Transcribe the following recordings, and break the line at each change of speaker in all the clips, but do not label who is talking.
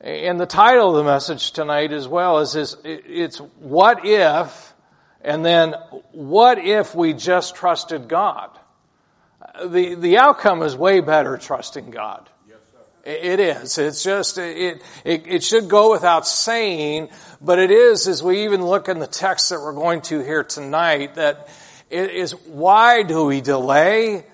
And the title of the message tonight as well is, is it's what if, and then what if we just trusted God? The, the outcome is way better trusting God. It is. It's just, it, it, it should go without saying, but it is as we even look in the text that we're going to here tonight that it is why do we delay?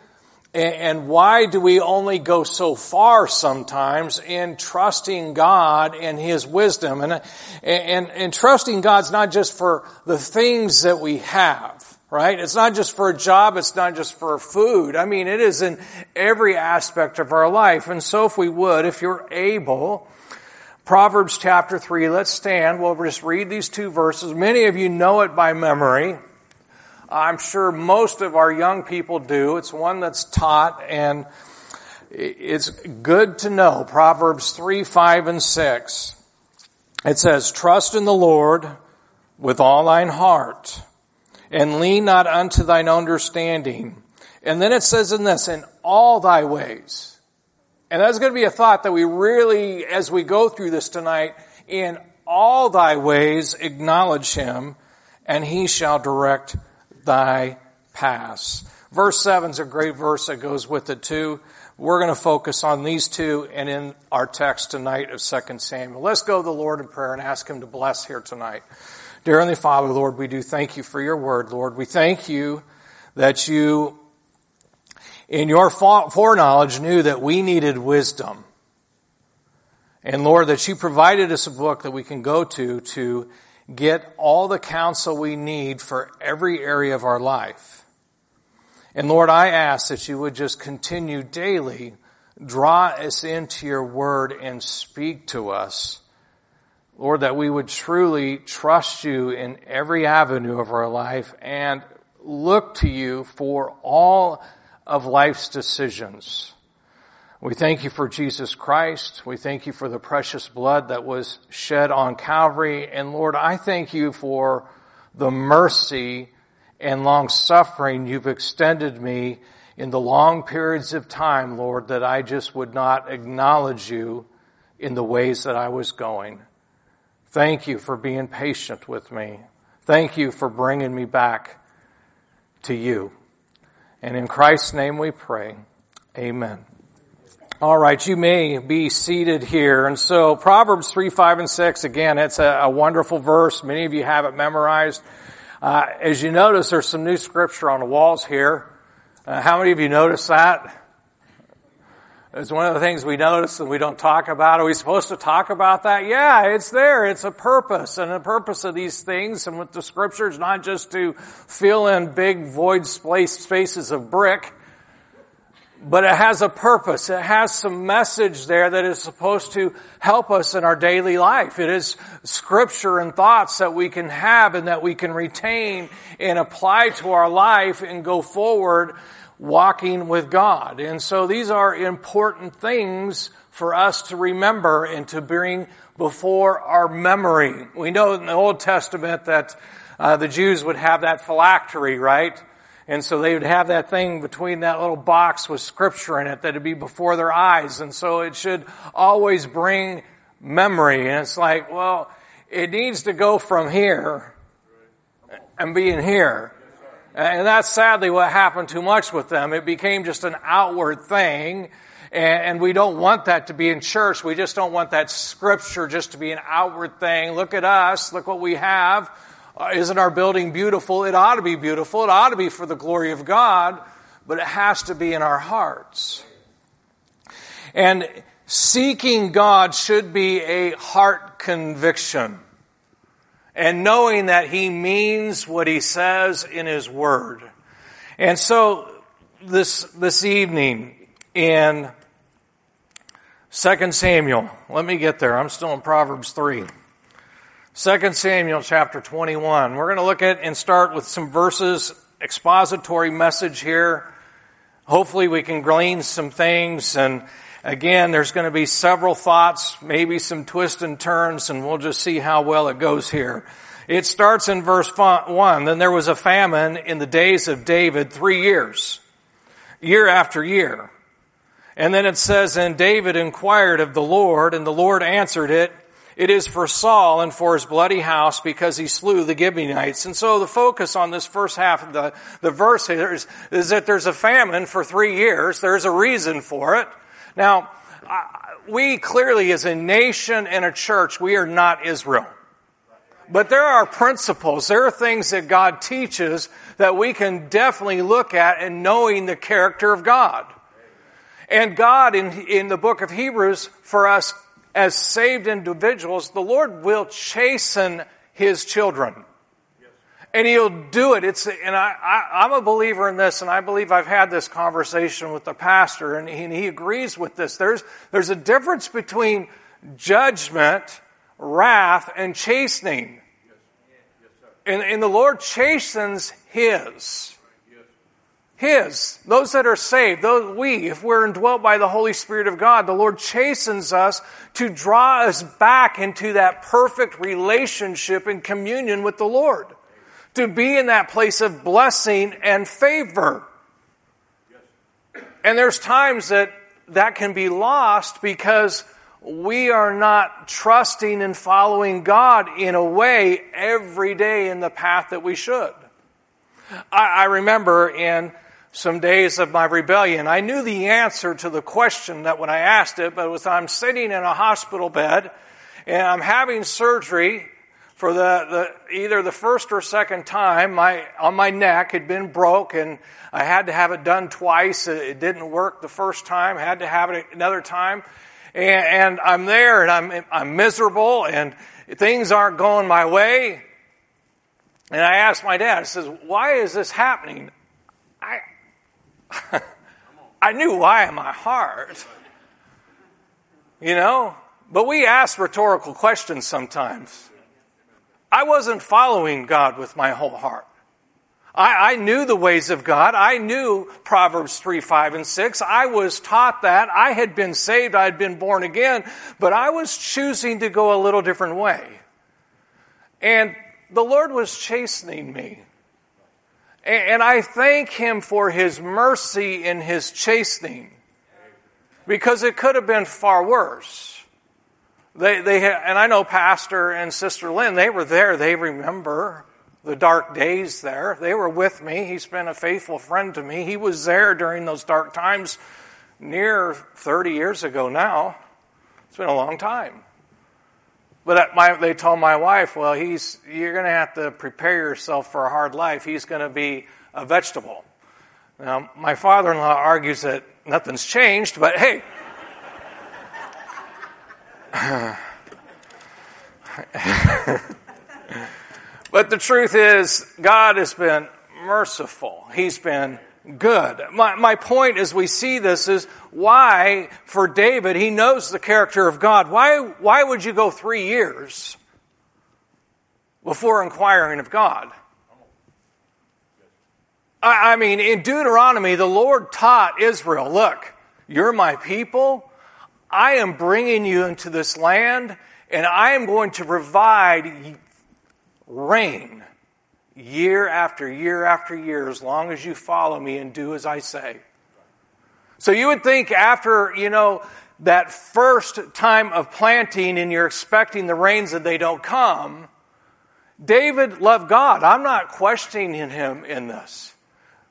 And why do we only go so far sometimes in trusting God and His wisdom? And, and, and trusting God's not just for the things that we have, right? It's not just for a job, it's not just for food. I mean, it is in every aspect of our life. And so if we would, if you're able, Proverbs chapter 3, let's stand. We'll just read these two verses. Many of you know it by memory. I'm sure most of our young people do. It's one that's taught and it's good to know. Proverbs 3, 5, and 6. It says, trust in the Lord with all thine heart and lean not unto thine understanding. And then it says in this, in all thy ways. And that's going to be a thought that we really, as we go through this tonight, in all thy ways acknowledge him and he shall direct thy paths. Verse 7 is a great verse that goes with it too. We're going to focus on these two and in our text tonight of 2 Samuel. Let's go to the Lord in prayer and ask him to bless here tonight. Dear Heavenly Father, Lord, we do thank you for your word, Lord. We thank you that you, in your foreknowledge, knew that we needed wisdom. And Lord, that you provided us a book that we can go to to get all the counsel we need for every area of our life. And Lord, I ask that you would just continue daily draw us into your word and speak to us. Lord, that we would truly trust you in every avenue of our life and look to you for all of life's decisions. We thank you for Jesus Christ. We thank you for the precious blood that was shed on Calvary. And Lord, I thank you for the mercy and long suffering you've extended me in the long periods of time, Lord, that I just would not acknowledge you in the ways that I was going. Thank you for being patient with me. Thank you for bringing me back to you. And in Christ's name we pray. Amen. All right, you may be seated here. And so Proverbs 3, 5, and 6, again, it's a, a wonderful verse. Many of you have it memorized. Uh, as you notice, there's some new scripture on the walls here. Uh, how many of you noticed that? It's one of the things we notice and we don't talk about. Are we supposed to talk about that? Yeah, it's there. It's a purpose. And the purpose of these things and with the scriptures, not just to fill in big void spaces of brick, but it has a purpose. It has some message there that is supposed to help us in our daily life. It is scripture and thoughts that we can have and that we can retain and apply to our life and go forward walking with God. And so these are important things for us to remember and to bring before our memory. We know in the Old Testament that uh, the Jews would have that phylactery, right? And so they would have that thing between that little box with scripture in it that would be before their eyes. And so it should always bring memory. And it's like, well, it needs to go from here and be in here. And that's sadly what happened too much with them. It became just an outward thing. And we don't want that to be in church. We just don't want that scripture just to be an outward thing. Look at us. Look what we have. Uh, isn't our building beautiful? It ought to be beautiful. It ought to be for the glory of God, but it has to be in our hearts. And seeking God should be a heart conviction. And knowing that He means what He says in His Word. And so, this, this evening in 2 Samuel, let me get there. I'm still in Proverbs 3. 2 Samuel chapter 21. We're going to look at and start with some verses, expository message here. Hopefully we can glean some things and again, there's going to be several thoughts, maybe some twists and turns and we'll just see how well it goes here. It starts in verse 1. Then there was a famine in the days of David three years, year after year. And then it says, And David inquired of the Lord, and the Lord answered it, It is for Saul and for his bloody house, because he slew the Gibeonites. And so the focus on this first half of the, the verse here is, is that there's a famine for three years. There's a reason for it. Now, we clearly as a nation and a church, we are not Israel. But there are principles, there are things that God teaches that we can definitely look at in knowing the character of God. And God, in, in the book of Hebrews, for us as saved individuals, the Lord will chasten His children. And He'll do it. It's, and I, I, am a believer in this, and I believe I've had this conversation with the pastor, and he, and he agrees with this. There's, there's a difference between judgment, wrath, and chastening. And, and the Lord chastens His. His. Those that are saved, those we, if we're indwelt by the Holy Spirit of God, the Lord chastens us to draw us back into that perfect relationship and communion with the Lord. To be in that place of blessing and favor. And there's times that that can be lost because we are not trusting and following God in a way every day in the path that we should. I, I remember in some days of my rebellion. I knew the answer to the question that when I asked it, but it was I'm sitting in a hospital bed and I'm having surgery for the, the either the first or second time. My on my neck had been broke and I had to have it done twice. It didn't work the first time. Had to have it another time. And, and I'm there and I'm I'm miserable and things aren't going my way. And I asked my dad, I says, why is this happening? I, knew why in my heart. You know? But we ask rhetorical questions sometimes. I wasn't following God with my whole heart. I, I, knew the ways of God. I knew Proverbs 3, 5, and 6. I was taught that. I had been saved. I had been born again. But I was choosing to go a little different way. And the Lord was chastening me. And I thank Him for His mercy in His chastening. Because it could have been far worse. They, they, and I know Pastor and Sister Lynn, they were there. They remember the dark days there. They were with me. He's been a faithful friend to me. He was there during those dark times near 30 years ago now. It's been a long time. But my, they told my wife, well, he's, you're going to have to prepare yourself for a hard life. He's going to be a vegetable. Now, my father in law argues that nothing's changed, but hey. but the truth is, God has been merciful. He's been good. My, my point as we see this is why, for David, he knows the character of God. Why, why would you go three years before inquiring of God? I, I mean, in Deuteronomy, the Lord taught Israel, look, you're my people. I am bringing you into this land and I am going to provide rain year after year after year as long as you follow me and do as I say. So you would think after, you know, that first time of planting and you're expecting the rains and they don't come, David loved God. I'm not questioning him in this.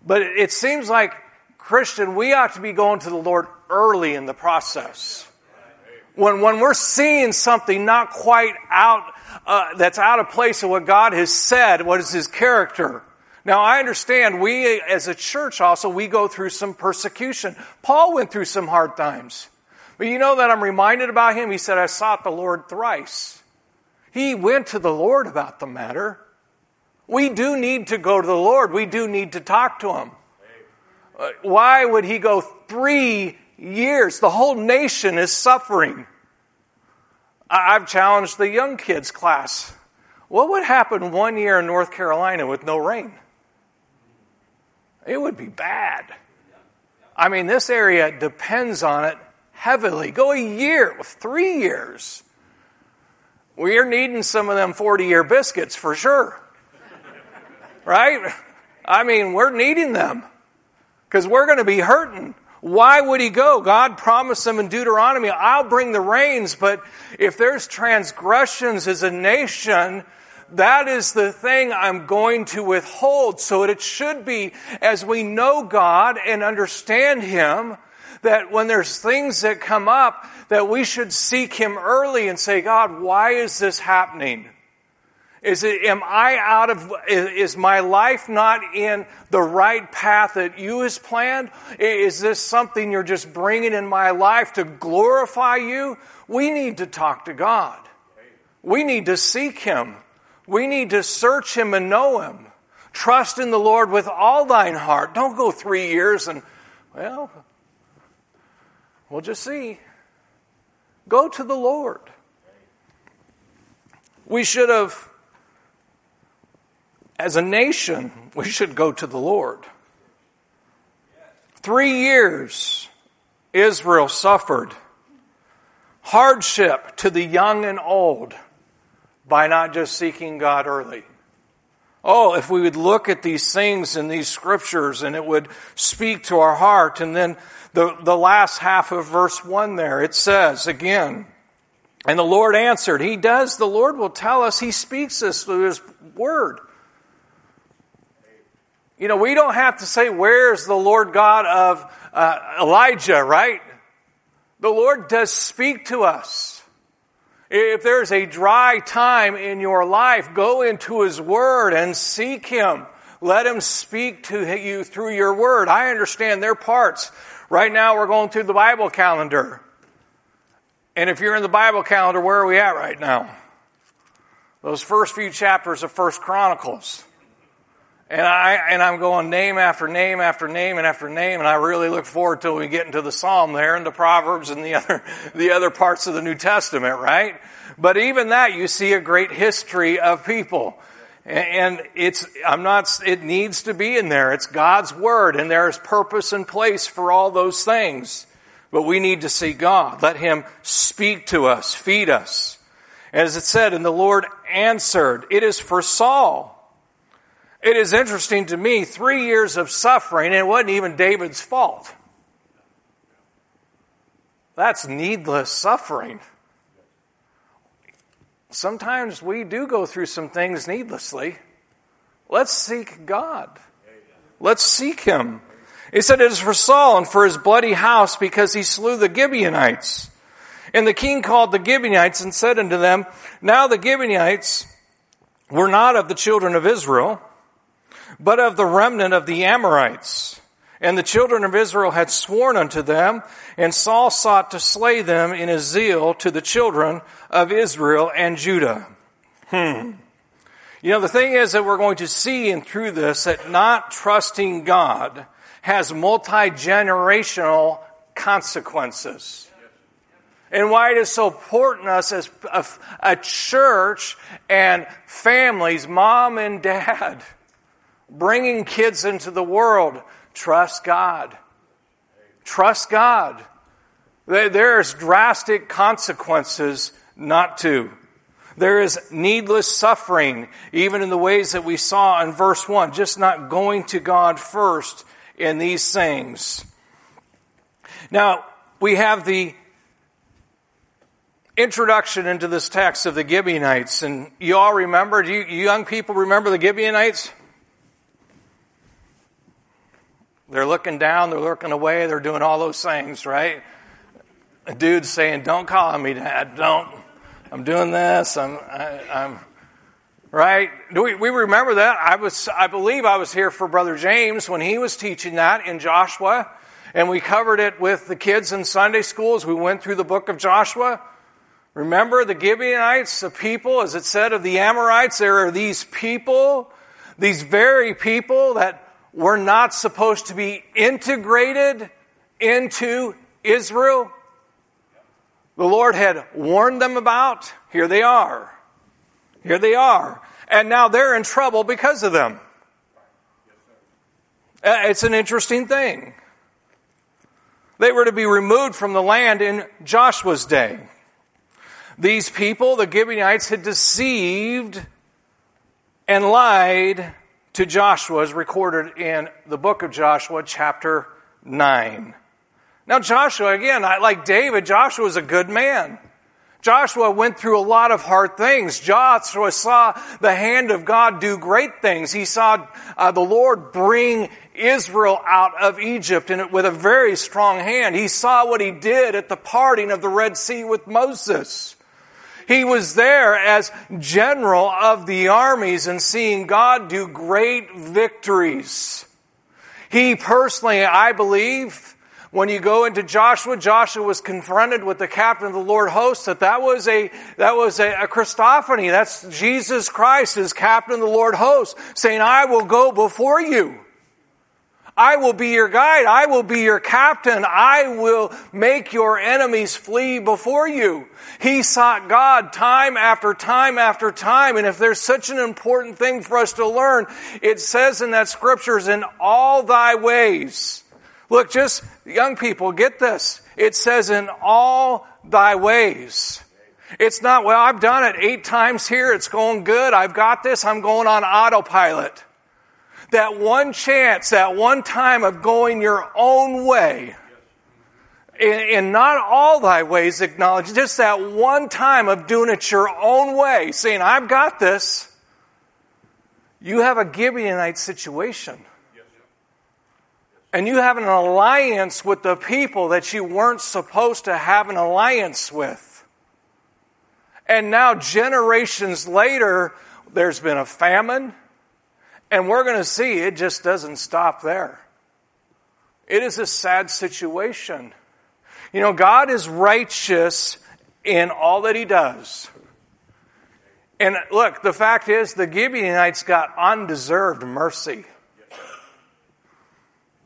But it seems like, Christian, we ought to be going to the Lord early in the process. When, when we're seeing something not quite out uh, that's out of place of what God has said, what is His character. Now I understand we as a church also, we go through some persecution. Paul went through some hard times. But you know that I'm reminded about him? He said, I sought the Lord thrice. He went to the Lord about the matter. We do need to go to the Lord. We do need to talk to Him. Uh, why would He go three years? The whole nation is suffering. I've challenged the young kids class. What would happen one year in North Carolina with no rain? It would be bad. I mean, this area depends on it heavily. Go a year, three years. We're needing some of them 40 year biscuits for sure. Right? I mean, we're needing them because we're going to be hurting. Why would he go? God promised them in Deuteronomy, I'll bring the rains, but if there's transgressions as a nation, that is the thing I'm going to withhold. So it should be as we know God and understand Him, that when there's things that come up, that we should seek Him early and say, God, why is this happening? Is it, am I out of, is my life not in the right path that you has planned? Is this something you're just bringing in my life to glorify you? We need to talk to God. We need to seek Him. We need to search Him and know Him. Trust in the Lord with all thine heart. Don't go three years and, well, we'll just see. Go to the Lord. We should have as a nation, we should go to the Lord. Three years Israel suffered hardship to the young and old by not just seeking God early. Oh, if we would look at these things in these scriptures and it would speak to our heart. And then the, the last half of verse one there, it says again, and the Lord answered. He does. The Lord will tell us. He speaks this through His Word. You know, we don't have to say, Where's the Lord God of uh, Elijah, right? The Lord does speak to us. If there's a dry time in your life, go into His Word and seek Him. Let Him speak to you through your Word. I understand their parts. Right now, we're going through the Bible calendar. And if you're in the Bible calendar, where are we at right now? Those first few chapters of First Chronicles. And I and I'm going name after name after name and after name, and I really look forward till we get into the Psalm there and the Proverbs and the other the other parts of the New Testament, right? But even that, you see a great history of people. And it's, I'm not, it needs to be in there. It's God's Word, and there is purpose and place for all those things. But we need to see God. Let Him speak to us, feed us. As it said, and the Lord answered, it is for Saul it is interesting to me, three years of suffering, and it wasn't even David's fault. That's needless suffering. Sometimes we do go through some things needlessly. Let's seek God. Let's seek Him. He said it is for Saul and for his bloody house because he slew the Gibeonites. And the king called the Gibeonites and said unto them, Now the Gibeonites were not of the children of Israel, but of the remnant of the Amorites. And the children of Israel had sworn unto them, and Saul sought to slay them in his zeal to the children of Israel and Judah. Hmm. You know, the thing is that we're going to see and through this that not trusting God has multi-generational consequences. And why it is so important to us as a church and families, mom and dad, bringing kids into the world, trust God. Trust God. There's drastic consequences not to. There is needless suffering, even in the ways that we saw in verse 1, just not going to God first in these things. Now, we have the introduction into this text of the Gibeonites, and you all remember, do you, you young people remember the Gibeonites? They're looking down, they're looking away, they're doing all those things, right? A dude's saying, Don't call me dad, don't. I'm doing this, I'm, I, am right? Do we, we remember that? I was, I believe I was here for Brother James when he was teaching that in Joshua, and we covered it with the kids in Sunday school as we went through the book of Joshua. Remember the Gibeonites, the people, as it said of the Amorites, there are these people, these very people that were not supposed to be integrated into Israel. The Lord had warned them about. Here they are. Here they are. And now they're in trouble because of them. Uh, it's an interesting thing. They were to be removed from the land in Joshua's day. These people, the Gibeonites, had deceived and lied to Joshua is recorded in the book of Joshua, chapter 9. Now, Joshua, again, like David, Joshua was a good man. Joshua went through a lot of hard things. Joshua saw the hand of God do great things. He saw uh, the Lord bring Israel out of Egypt and with a very strong hand. He saw what he did at the parting of the Red Sea with Moses. He was there as general of the armies and seeing God do great victories. He personally, I believe, when you go into Joshua, Joshua was confronted with the captain of the Lord host that that was a, that was a, a Christophany. That's Jesus Christ as captain of the Lord host saying, I will go before you. I will be your guide. I will be your captain. I will make your enemies flee before you. He sought God time after time after time. And if there's such an important thing for us to learn, it says in that scriptures, in all thy ways. Look, just young people, get this. It says in all thy ways. It's not, well, I've done it eight times here. It's going good. I've got this. I'm going on autopilot that one chance, that one time of going your own way, and not all thy ways acknowledge, just that one time of doing it your own way, saying, I've got this, you have a Gibeonite situation. And you have an alliance with the people that you weren't supposed to have an alliance with. And now, generations later, there's been a famine, and we're going to see it just doesn't stop there. It is a sad situation. You know, God is righteous in all that He does. And look, the fact is, the Gibeonites got undeserved mercy.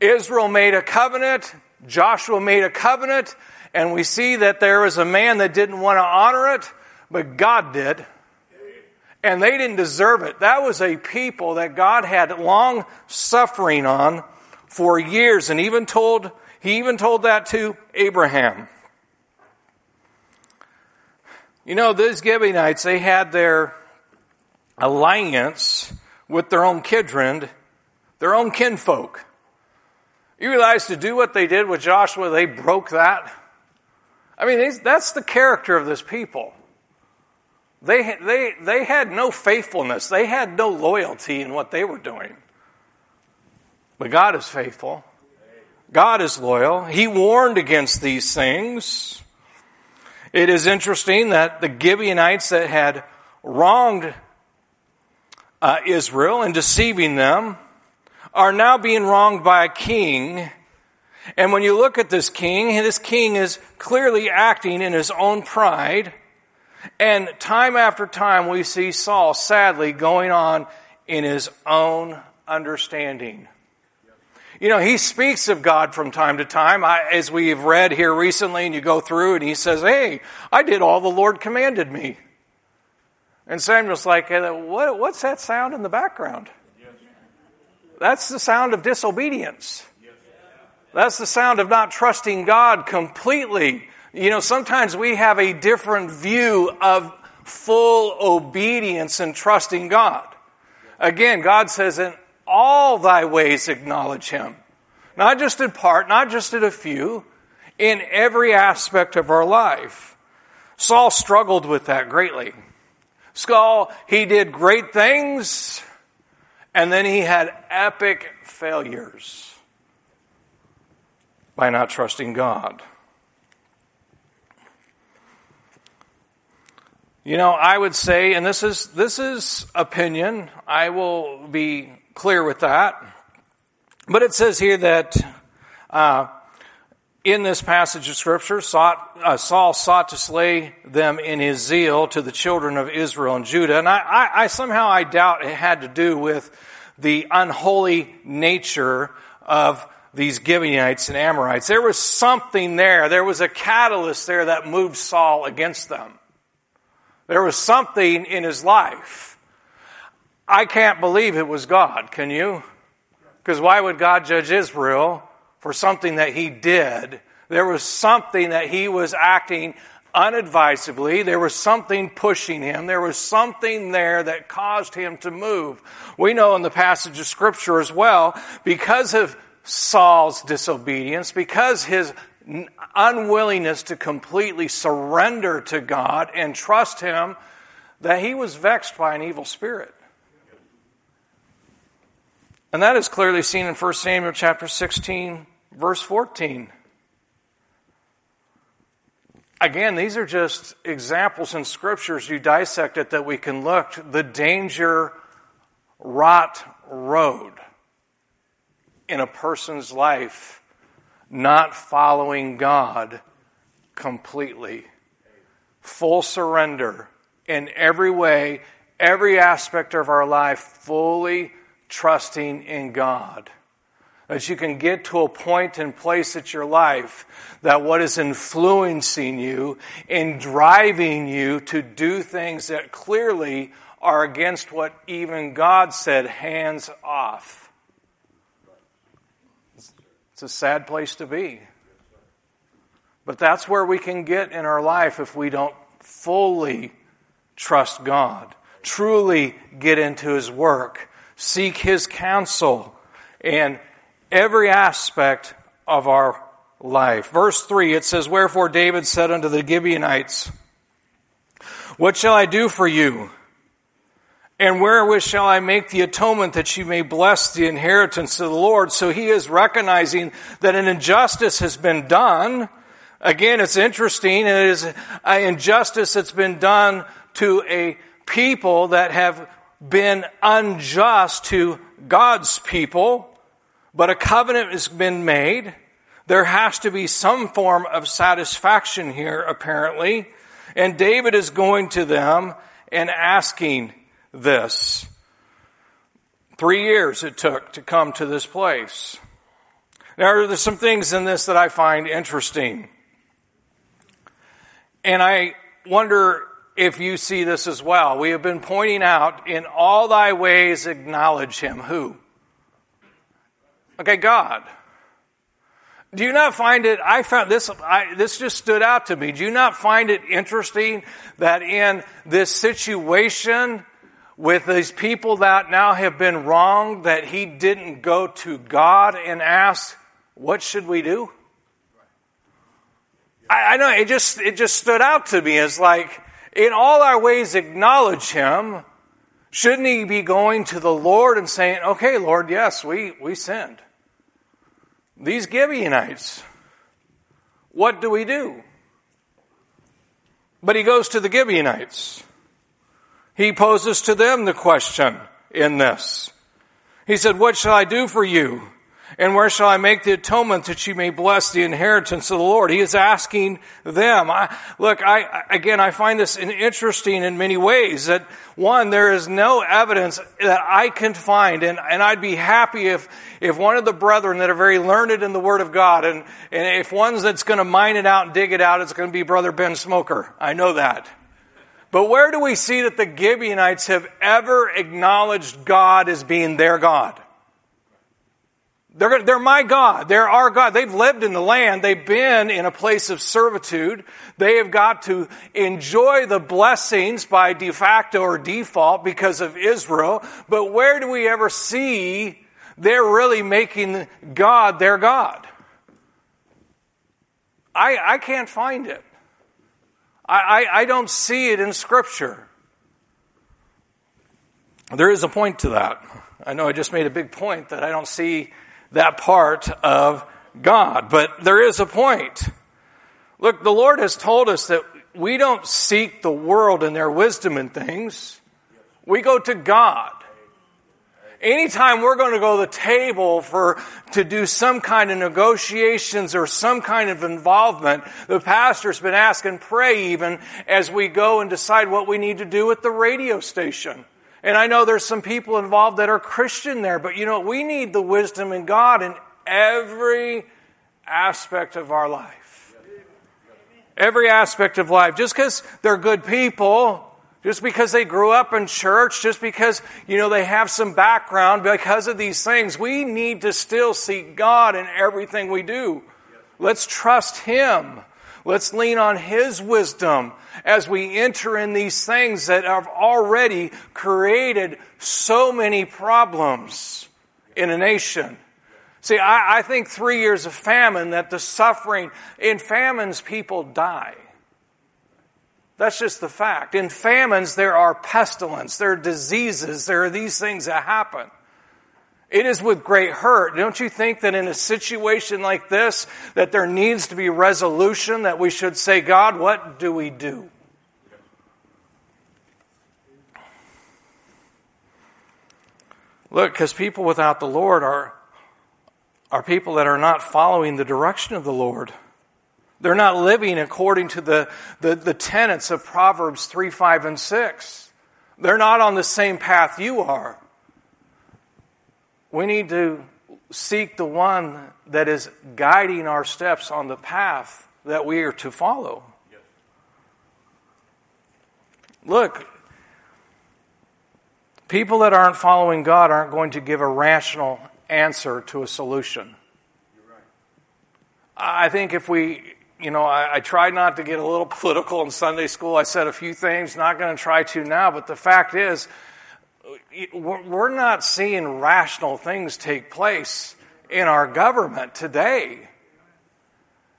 Israel made a covenant, Joshua made a covenant, and we see that there was a man that didn't want to honor it, but God did and they didn't deserve it. That was a people that God had long suffering on for years, and even told he even told that to Abraham. You know, these Gibeonites, they had their alliance with their own kindred, their own kinfolk. You realize to do what they did with Joshua, they broke that. I mean, that's the character of this people. They, they, they had no faithfulness. They had no loyalty in what they were doing. But God is faithful. God is loyal. He warned against these things. It is interesting that the Gibeonites that had wronged uh, Israel and deceiving them are now being wronged by a king. And when you look at this king, this king is clearly acting in his own pride and time after time, we see Saul sadly going on in his own understanding. You know, he speaks of God from time to time, I, as we've read here recently, and you go through, and he says, Hey, I did all the Lord commanded me. And Samuel's like, what, What's that sound in the background? That's the sound of disobedience. That's the sound of not trusting God completely. You know, sometimes we have a different view of full obedience and trusting God. Again, God says, in all thy ways acknowledge him. Not just in part, not just in a few, in every aspect of our life. Saul struggled with that greatly. Saul, he did great things, and then he had epic failures by not trusting God. You know, I would say, and this is, this is opinion. I will be clear with that. But it says here that, uh, in this passage of scripture, sought, uh, Saul sought to slay them in his zeal to the children of Israel and Judah. And I, I, I somehow I doubt it had to do with the unholy nature of these Gibeonites and Amorites. There was something there. There was a catalyst there that moved Saul against them. There was something in his life. I can't believe it was God, can you? Because why would God judge Israel for something that he did? There was something that he was acting unadvisably. There was something pushing him. There was something there that caused him to move. We know in the passage of scripture as well, because of Saul's disobedience, because his unwillingness to completely surrender to God and trust Him that he was vexed by an evil spirit. And that is clearly seen in 1 Samuel chapter 16, verse 14. Again, these are just examples in scriptures you dissect it that we can look. The danger rot road in a person's life not following God completely. Full surrender in every way, every aspect of our life, fully trusting in God. That you can get to a point and place at your life that what is influencing you and driving you to do things that clearly are against what even God said, hands off. It's a sad place to be. But that's where we can get in our life if we don't fully trust God, truly get into His work, seek His counsel, and every aspect of our life. Verse 3, it says, Wherefore David said unto the Gibeonites, What shall I do for you? And wherewith shall I make the atonement that you may bless the inheritance of the Lord? So he is recognizing that an injustice has been done. Again, it's interesting. It is an injustice that's been done to a people that have been unjust to God's people, but a covenant has been made. There has to be some form of satisfaction here, apparently. And David is going to them and asking this. Three years it took to come to this place. Now, there's some things in this that I find interesting. And I wonder if you see this as well. We have been pointing out in all thy ways acknowledge him. Who? Okay, God. Do you not find it, I found this, I, this just stood out to me. Do you not find it interesting that in this situation with these people that now have been wronged, that he didn't go to God and ask, what should we do? I, I know, it just, it just stood out to me as like, in all our ways acknowledge Him, shouldn't He be going to the Lord and saying, okay, Lord, yes, we, we sinned. These Gibeonites, what do we do? But He goes to the Gibeonites. He poses to them the question in this. He said, what shall I do for you? And where shall I make the atonement that you may bless the inheritance of the Lord? He is asking them. I, look, I, again, I find this interesting in many ways that one, there is no evidence that I can find, and, and I'd be happy if, if one of the brethren that are very learned in the Word of God, and, and if one's that's going to mine it out and dig it out, it's going to be Brother Ben Smoker. I know that. But where do we see that the Gibeonites have ever acknowledged God as being their God? They're, they're my God. They're our God. They've lived in the land. They've been in a place of servitude. They have got to enjoy the blessings by de facto or default because of Israel. But where do we ever see they're really making God their God? I, I can't find it. I, I, I don't see it in Scripture. There is a point to that. I know I just made a big point that I don't see that part of God. But there is a point. Look, the Lord has told us that we don't seek the world and their wisdom and things. We go to God. Anytime we're going to go to the table for, to do some kind of negotiations or some kind of involvement, the pastor's been asking, pray even as we go and decide what we need to do with the radio station. And I know there's some people involved that are Christian there, but you know, we need the wisdom in God in every aspect of our life. Every aspect of life. Just because they're good people, just because they grew up in church, just because, you know, they have some background because of these things, we need to still seek God in everything we do. Let's trust Him. Let's lean on His wisdom as we enter in these things that have already created so many problems in a nation. See, I, I think three years of famine, that the suffering, in famines, people die. That's just the fact. In famines, there are pestilence, there are diseases, there are these things that happen. It is with great hurt. Don't you think that in a situation like this, that there needs to be resolution, that we should say, God, what do we do? Look, because people without the Lord are, are people that are not following the direction of the Lord. They're not living according to the, the, the tenets of Proverbs 3, 5, and 6. They're not on the same path you are. We need to seek the one that is guiding our steps on the path that we are to follow. Look, people that aren't following God aren't going to give a rational answer to a solution. I think if we you know, I, I, tried not to get a little political in Sunday school. I said a few things, not going to try to now, but the fact is, we're not seeing rational things take place in our government today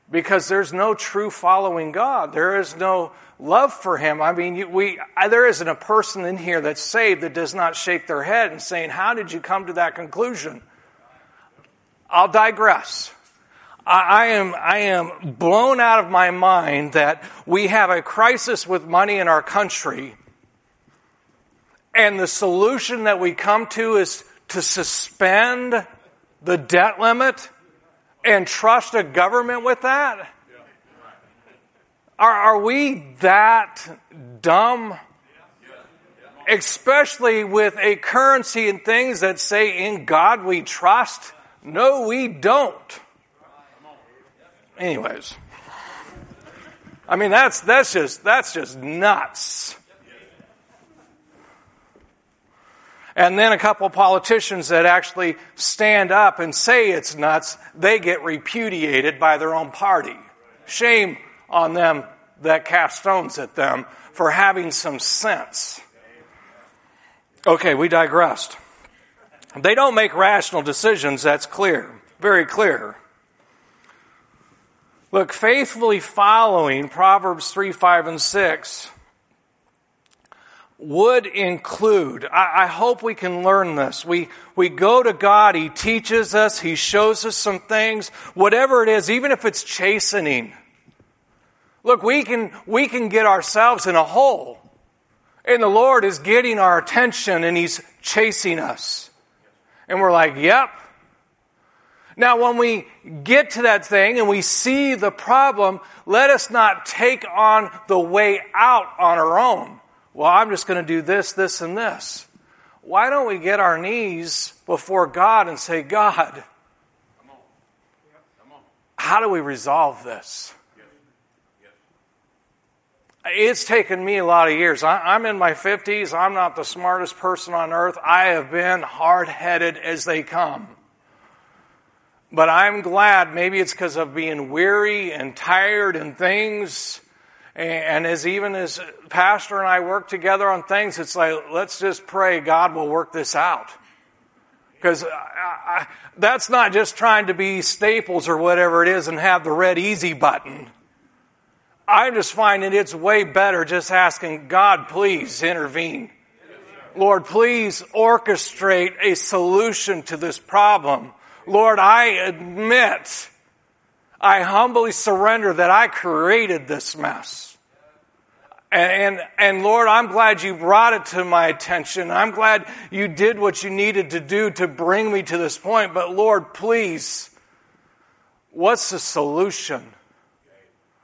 because there's no true following God. There is no love for Him. I mean, we, there isn't a person in here that's saved that does not shake their head and saying, How did you come to that conclusion? I'll digress. I am, I am blown out of my mind that we have a crisis with money in our country, and the solution that we come to is to suspend the debt limit and trust a government with that? Are, are we that dumb? Especially with a currency and things that say, in God we trust? No, we don't. Anyways. I mean, that's, that's just, that's just nuts. And then a couple politicians that actually stand up and say it's nuts, they get repudiated by their own party. Shame on them that cast stones at them for having some sense. Okay, we digressed. They don't make rational decisions, that's clear. Very clear. Look, faithfully following Proverbs 3, 5, and 6 would include, I, I, hope we can learn this. We, we go to God, He teaches us, He shows us some things, whatever it is, even if it's chastening. Look, we can, we can get ourselves in a hole. And the Lord is getting our attention and He's chasing us. And we're like, yep, now, when we get to that thing and we see the problem, let us not take on the way out on our own. Well, I'm just going to do this, this, and this. Why don't we get our knees before God and say, God, how do we resolve this? It's taken me a lot of years. I'm in my 50s. I'm not the smartest person on earth. I have been hard headed as they come. But I'm glad, maybe it's because of being weary and tired and things. And as even as Pastor and I work together on things, it's like, let's just pray God will work this out. Because that's not just trying to be Staples or whatever it is and have the red easy button. I'm just finding it's way better just asking God, please intervene. Lord, please orchestrate a solution to this problem. Lord, I admit, I humbly surrender that I created this mess. And, and, and, Lord, I'm glad you brought it to my attention. I'm glad you did what you needed to do to bring me to this point. But Lord, please, what's the solution?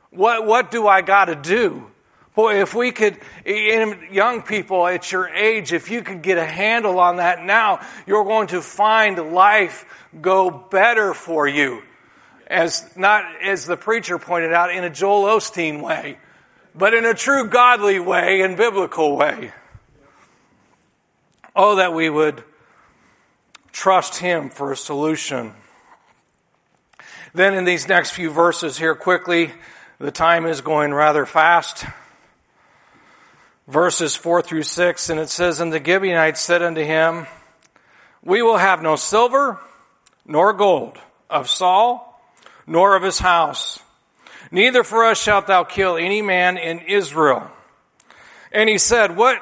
What, what do I got to do? Boy, if we could, young people at your age, if you could get a handle on that now, you're going to find life go better for you. As not, as the preacher pointed out, in a Joel Osteen way, but in a true godly way and biblical way. Oh, that we would trust Him for a solution. Then in these next few verses here quickly, the time is going rather fast verses 4 through 6, and it says, And the Gibeonites said unto him, We will have no silver, nor gold of Saul, nor of his house. Neither for us shalt thou kill any man in Israel. And he said, What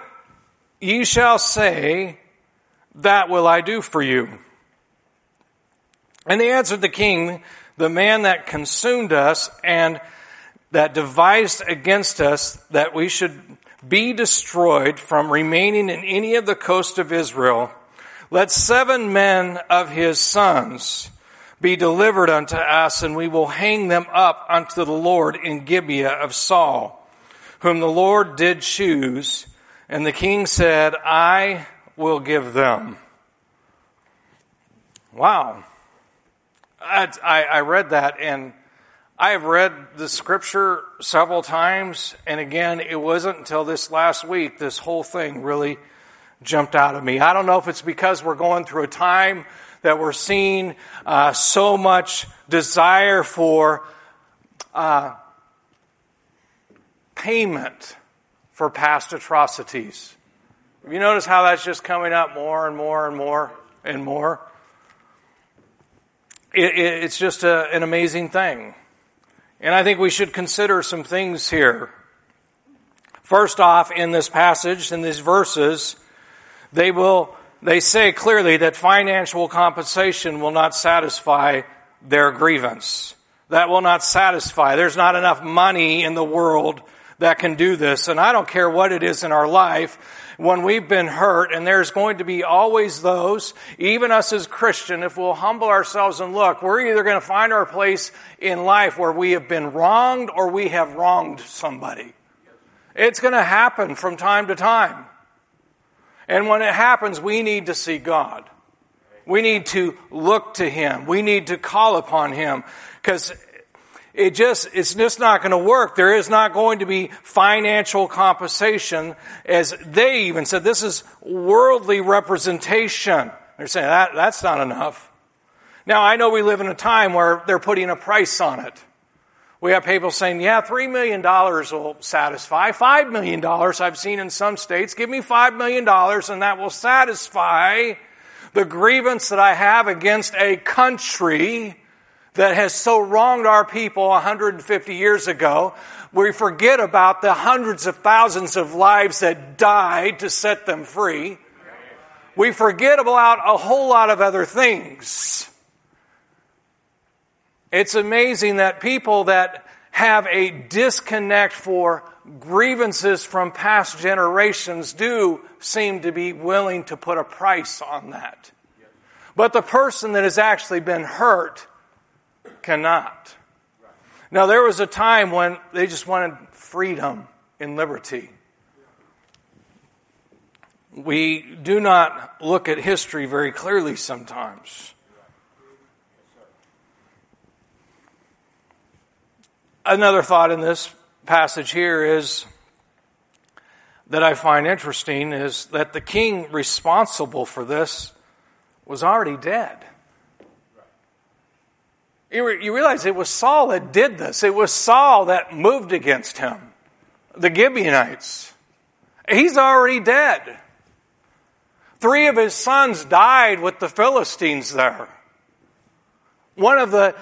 ye shall say, that will I do for you. And they answered the king, The man that consumed us and that devised against us that we should be destroyed from remaining in any of the coast of Israel, let seven men of his sons be delivered unto us, and we will hang them up unto the Lord in Gibeah of Saul, whom the Lord did choose. And the king said, I will give them. Wow. I, I, read that and I have read the scripture several times, and again, it wasn't until this last week this whole thing really jumped out of me. I don't know if it's because we're going through a time that we're seeing uh, so much desire for uh, payment for past atrocities. You notice how that's just coming up more and more and more and more? It, it, it's just a, an amazing thing. And I think we should consider some things here. First off, in this passage, in these verses, they will, they say clearly that financial compensation will not satisfy their grievance. That will not satisfy. There's not enough money in the world that can do this. And I don't care what it is in our life when we've been hurt, and there's going to be always those, even us as Christian, if we'll humble ourselves and look, we're either going to find our place in life where we have been wronged or we have wronged somebody. It's going to happen from time to time. And when it happens, we need to see God. We need to look to Him. We need to call upon Him. Because it just, it's just not going to work. There is not going to be financial compensation as they even said, this is worldly representation. They're saying that, that's not enough. Now I know we live in a time where they're putting a price on it. We have people saying, yeah, $3 million will satisfy. $5 million I've seen in some states. Give me $5 million and that will satisfy the grievance that I have against a country that has so wronged our people 150 years ago, we forget about the hundreds of thousands of lives that died to set them free. We forget about a whole lot of other things. It's amazing that people that have a disconnect for grievances from past generations do seem to be willing to put a price on that. But the person that has actually been hurt cannot. Now, there was a time when they just wanted freedom and liberty. We do not look at history very clearly sometimes. Another thought in this passage here is that I find interesting is that the king responsible for this was already dead. You realize it was Saul that did this. It was Saul that moved against him. The Gibeonites. He's already dead. Three of his sons died with the Philistines there. One of the,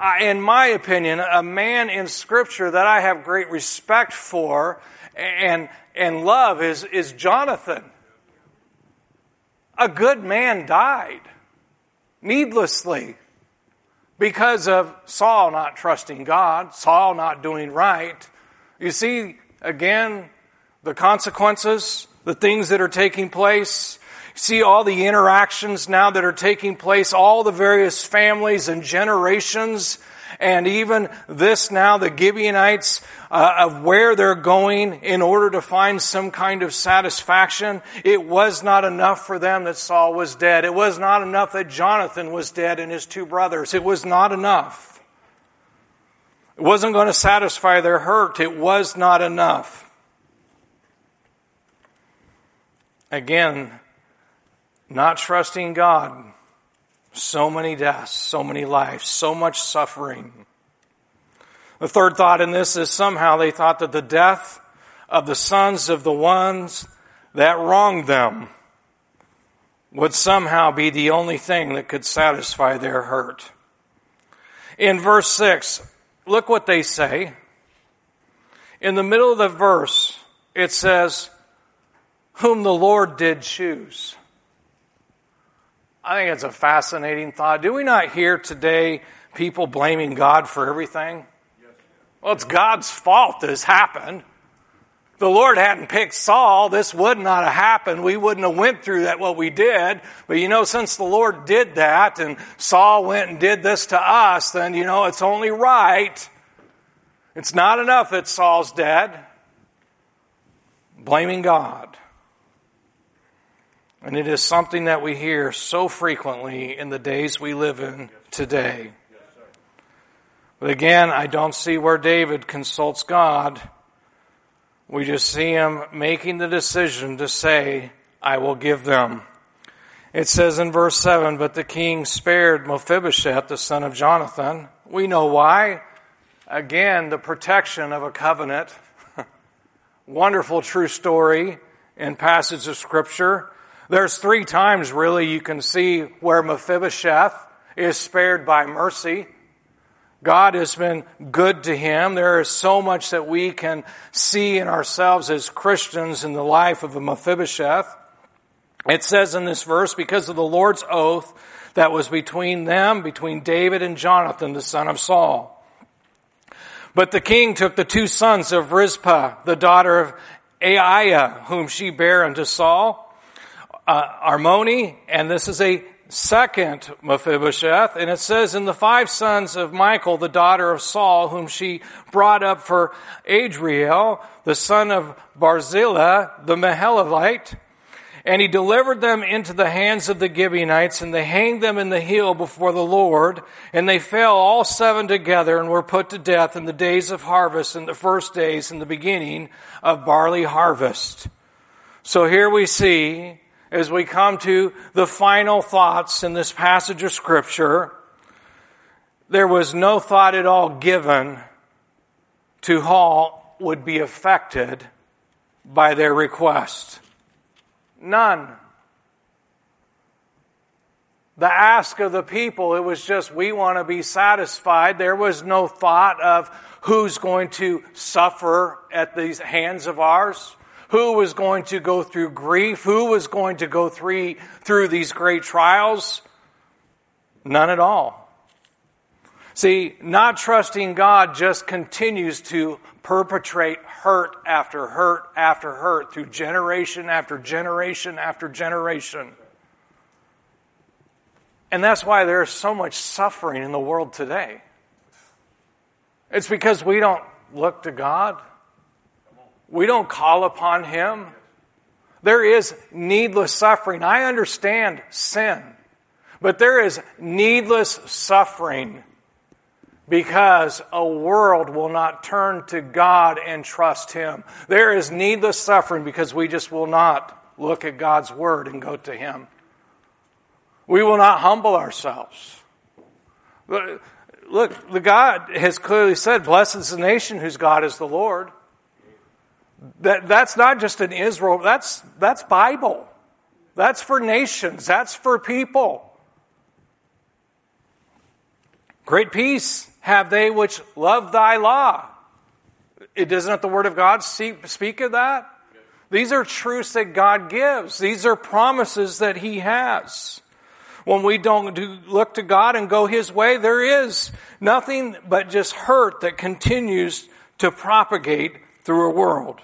uh, in my opinion, a man in scripture that I have great respect for and, and love is, is Jonathan. A good man died needlessly because of Saul not trusting God, Saul not doing right. You see, again, the consequences, the things that are taking place. See all the interactions now that are taking place, all the various families and generations and even this now, the Gibeonites, uh, of where they're going in order to find some kind of satisfaction. It was not enough for them that Saul was dead. It was not enough that Jonathan was dead and his two brothers. It was not enough. It wasn't going to satisfy their hurt. It was not enough. Again, not trusting God so many deaths, so many lives, so much suffering. The third thought in this is somehow they thought that the death of the sons of the ones that wronged them would somehow be the only thing that could satisfy their hurt. In verse 6, look what they say. In the middle of the verse, it says, Whom the Lord did choose. I think it's a fascinating thought. Do we not hear today people blaming God for everything? Well, it's God's fault this happened the Lord hadn't picked Saul, this would not have happened. We wouldn't have went through that what we did. But you know, since the Lord did that and Saul went and did this to us, then you know, it's only right. It's not enough that Saul's dead. Blaming God. And it is something that we hear so frequently in the days we live in today. But again, I don't see where David consults God we just see him making the decision to say, I will give them. It says in verse 7, but the king spared Mephibosheth, the son of Jonathan. We know why. Again, the protection of a covenant. Wonderful true story in passage of scripture. There's three times really you can see where Mephibosheth is spared by mercy. God has been good to him. There is so much that we can see in ourselves as Christians in the life of a Mephibosheth. It says in this verse, because of the Lord's oath that was between them, between David and Jonathan, the son of Saul. But the king took the two sons of Rizpah, the daughter of Aiah, whom she bare unto Saul, uh, Armoni, and this is a second Mephibosheth, and it says, in the five sons of Michal, the daughter of Saul, whom she brought up for Adriel, the son of Barzillai, the Meholathite, and he delivered them into the hands of the Gibeonites, and they hanged them in the hill before the Lord, and they fell all seven together and were put to death in the days of harvest, in the first days, in the beginning of barley harvest. So here we see as we come to the final thoughts in this passage of Scripture, there was no thought at all given to how would be affected by their request. None. The ask of the people, it was just, we want to be satisfied. There was no thought of who's going to suffer at these hands of ours who was going to go through grief, who was going to go through, through these great trials. None at all. See, not trusting God just continues to perpetrate hurt after hurt after hurt through generation after generation after generation. And that's why there's so much suffering in the world today. It's because we don't look to God. We don't call upon Him. There is needless suffering. I understand sin, but there is needless suffering because a world will not turn to God and trust Him. There is needless suffering because we just will not look at God's Word and go to Him. We will not humble ourselves. Look, the God has clearly said, Blessed is the nation whose God is the Lord. That, that's not just in Israel, that's, that's Bible. That's for nations, that's for people. Great peace have they which love thy law. It doesn't the word of God speak of that? These are truths that God gives. These are promises that He has. When we don't do, look to God and go His way, there is nothing but just hurt that continues to propagate through a world.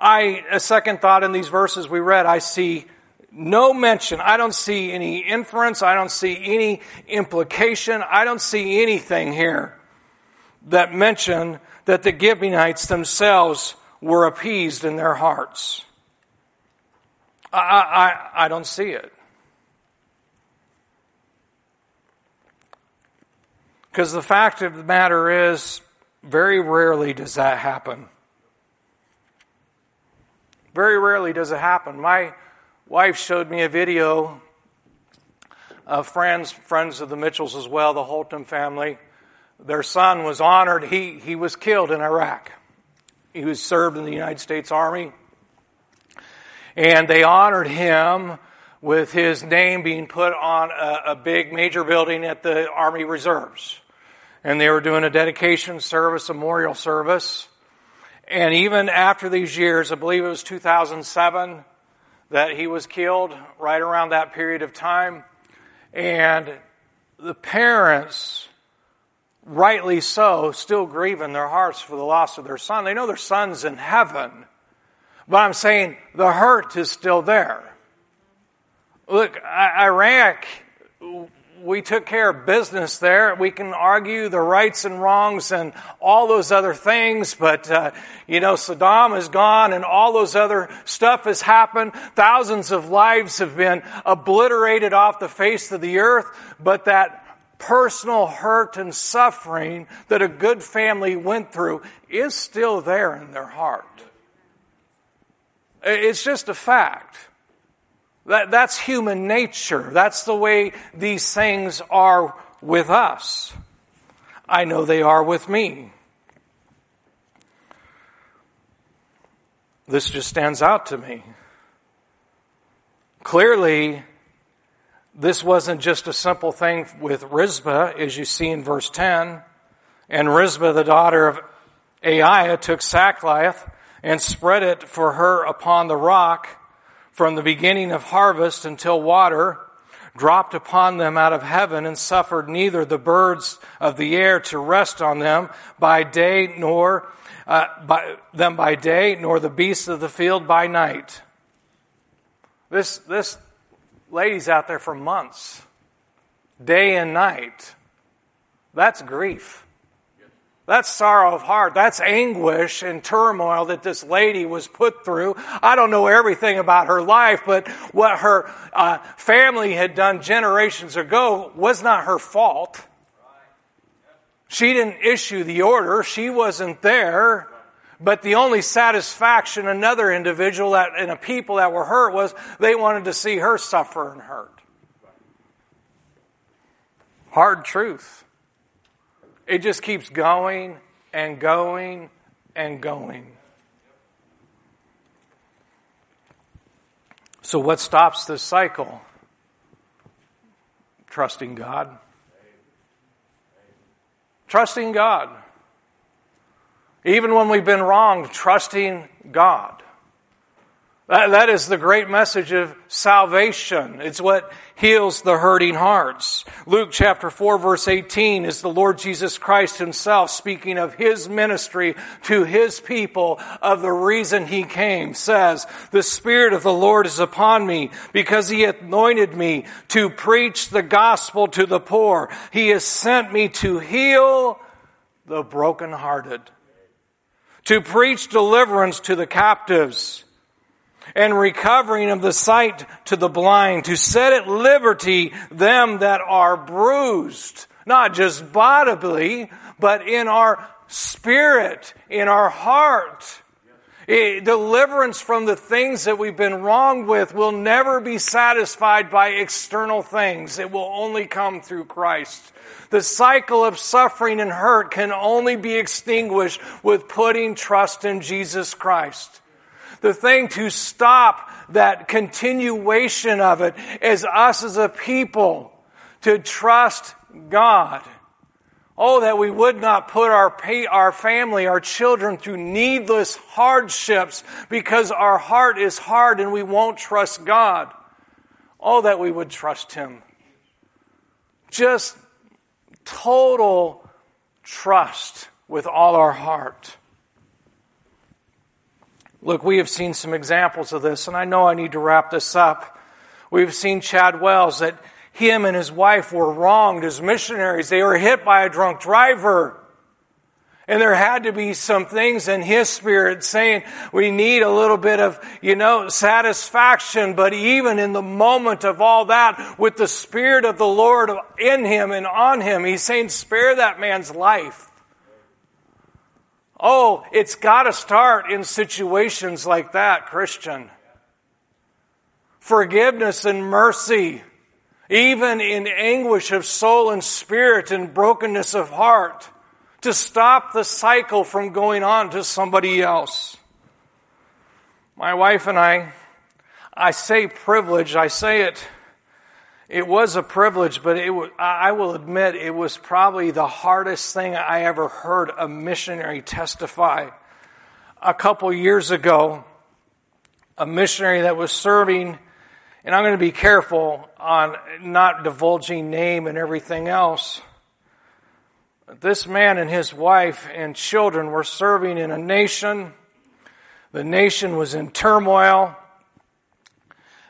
I, a second thought in these verses we read, I see no mention. I don't see any inference. I don't see any implication. I don't see anything here that mention that the Gibeonites themselves were appeased in their hearts. I, I, I don't see it. Because the fact of the matter is, very rarely does that happen. Very rarely does it happen. My wife showed me a video of friends, friends of the Mitchells as well, the Holton family. Their son was honored. He, he was killed in Iraq. He was served in the United States Army. And they honored him with his name being put on a, a big major building at the Army Reserves. And they were doing a dedication service, a memorial service. And even after these years, I believe it was 2007 that he was killed, right around that period of time. And the parents, rightly so, still grieve in their hearts for the loss of their son. They know their son's in heaven. But I'm saying the hurt is still there. Look, Iraq, we took care of business there. We can argue the rights and wrongs and all those other things, but uh, you know, Saddam is gone and all those other stuff has happened. Thousands of lives have been obliterated off the face of the earth, but that personal hurt and suffering that a good family went through is still there in their heart. It's just a fact. That, that's human nature. That's the way these things are with us. I know they are with me. This just stands out to me. Clearly, this wasn't just a simple thing with Rizpah, as you see in verse 10. And Rizpah, the daughter of Aiah, took sackcloth and spread it for her upon the rock from the beginning of harvest until water dropped upon them out of heaven and suffered neither the birds of the air to rest on them by day nor uh, by them by day nor the beasts of the field by night. This this lady's out there for months day and night. That's grief that's sorrow of heart. That's anguish and turmoil that this lady was put through. I don't know everything about her life, but what her uh, family had done generations ago was not her fault. She didn't issue the order. She wasn't there. But the only satisfaction another individual that, and a people that were hurt was they wanted to see her suffer and hurt. Hard truth. It just keeps going and going and going. So, what stops this cycle? Trusting God. Trusting God. Even when we've been wrong, trusting God. That, that is the great message of salvation. It's what heals the hurting hearts. Luke chapter 4 verse 18 is the Lord Jesus Christ himself speaking of his ministry to his people of the reason he came says, the Spirit of the Lord is upon me because he anointed me to preach the gospel to the poor. He has sent me to heal the brokenhearted, to preach deliverance to the captives, and recovering of the sight to the blind, to set at liberty them that are bruised, not just bodily, but in our spirit, in our heart. Eh, deliverance from the things that we've been wronged with will never be satisfied by external things. It will only come through Christ. The cycle of suffering and hurt can only be extinguished with putting trust in Jesus Christ. The thing to stop that continuation of it is us as a people to trust God. Oh, that we would not put our, pay, our family, our children through needless hardships because our heart is hard and we won't trust God. Oh, that we would trust Him. Just total trust with all our heart. Look, we have seen some examples of this, and I know I need to wrap this up. We've seen Chad Wells that him and his wife were wronged as missionaries. They were hit by a drunk driver. And there had to be some things in his spirit saying we need a little bit of, you know, satisfaction. But even in the moment of all that, with the Spirit of the Lord in him and on him, he's saying, spare that man's life. Oh, it's got to start in situations like that, Christian. Forgiveness and mercy, even in anguish of soul and spirit and brokenness of heart, to stop the cycle from going on to somebody else. My wife and I, I say privilege, I say it, it was a privilege, but it was, I will admit it was probably the hardest thing I ever heard a missionary testify. A couple years ago, a missionary that was serving, and I'm going to be careful on not divulging name and everything else. This man and his wife and children were serving in a nation. The nation was in turmoil.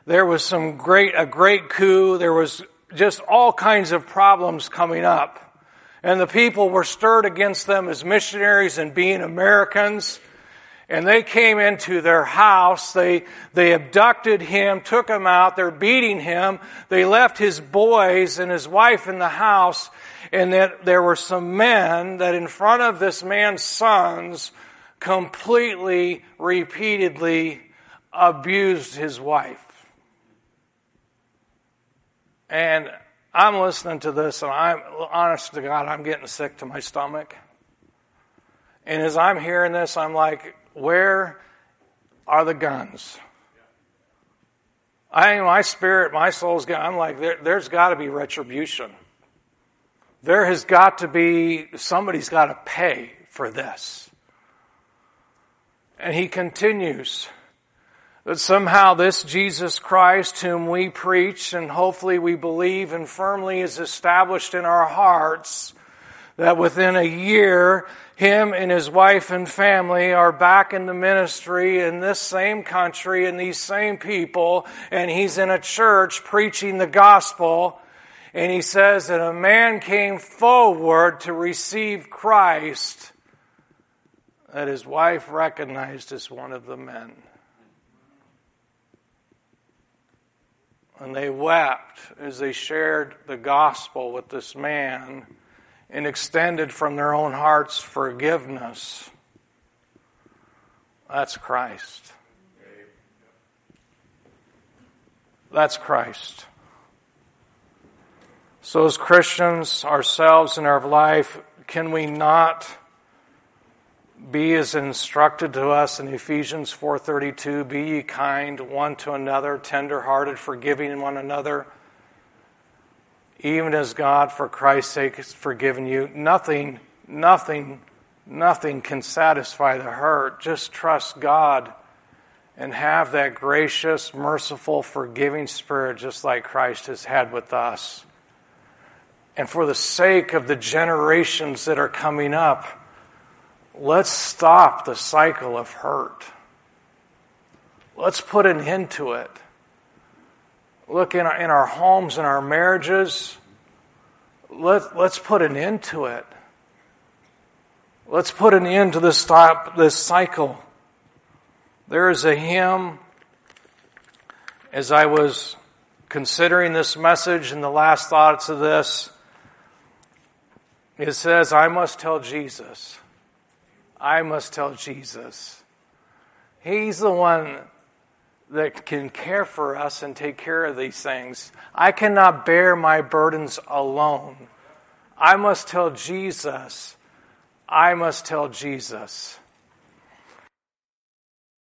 There was some great, a great coup. There was just all kinds of problems coming up. And the people were stirred against them as missionaries and being Americans. And they came into their house. They, they abducted him, took him out. They're beating him. They left his boys and his wife in the house. And that there were some men that in front of this man's sons completely, repeatedly abused his wife. And I'm listening to this, and I'm honest to God, I'm getting sick to my stomach. And as I'm hearing this, I'm like, where are the guns? I, my spirit, my soul's got, I'm like, there, there's got to be retribution. There has got to be, somebody's got to pay for this. And he continues that somehow this Jesus Christ whom we preach and hopefully we believe and firmly is established in our hearts, that within a year, him and his wife and family are back in the ministry in this same country and these same people, and he's in a church preaching the gospel, and he says that a man came forward to receive Christ that his wife recognized as one of the men. And they wept as they shared the gospel with this man and extended from their own hearts forgiveness. That's Christ. That's Christ. So, as Christians ourselves in our life, can we not be as instructed to us in Ephesians 4:32, be ye kind one to another, tender-hearted, forgiving one another, even as God for Christ's sake has forgiven you. Nothing, nothing, nothing can satisfy the hurt. Just trust God and have that gracious, merciful, forgiving spirit just like Christ has had with us. And for the sake of the generations that are coming up, Let's stop the cycle of hurt. Let's put an end to it. Look in our, in our homes and our marriages. Let, let's put an end to it. Let's put an end to this, stop, this cycle. There is a hymn as I was considering this message and the last thoughts of this. It says, I must tell Jesus. I must tell Jesus. He's the one that can care for us and take care of these things. I cannot bear my burdens alone. I must tell Jesus. I must tell Jesus.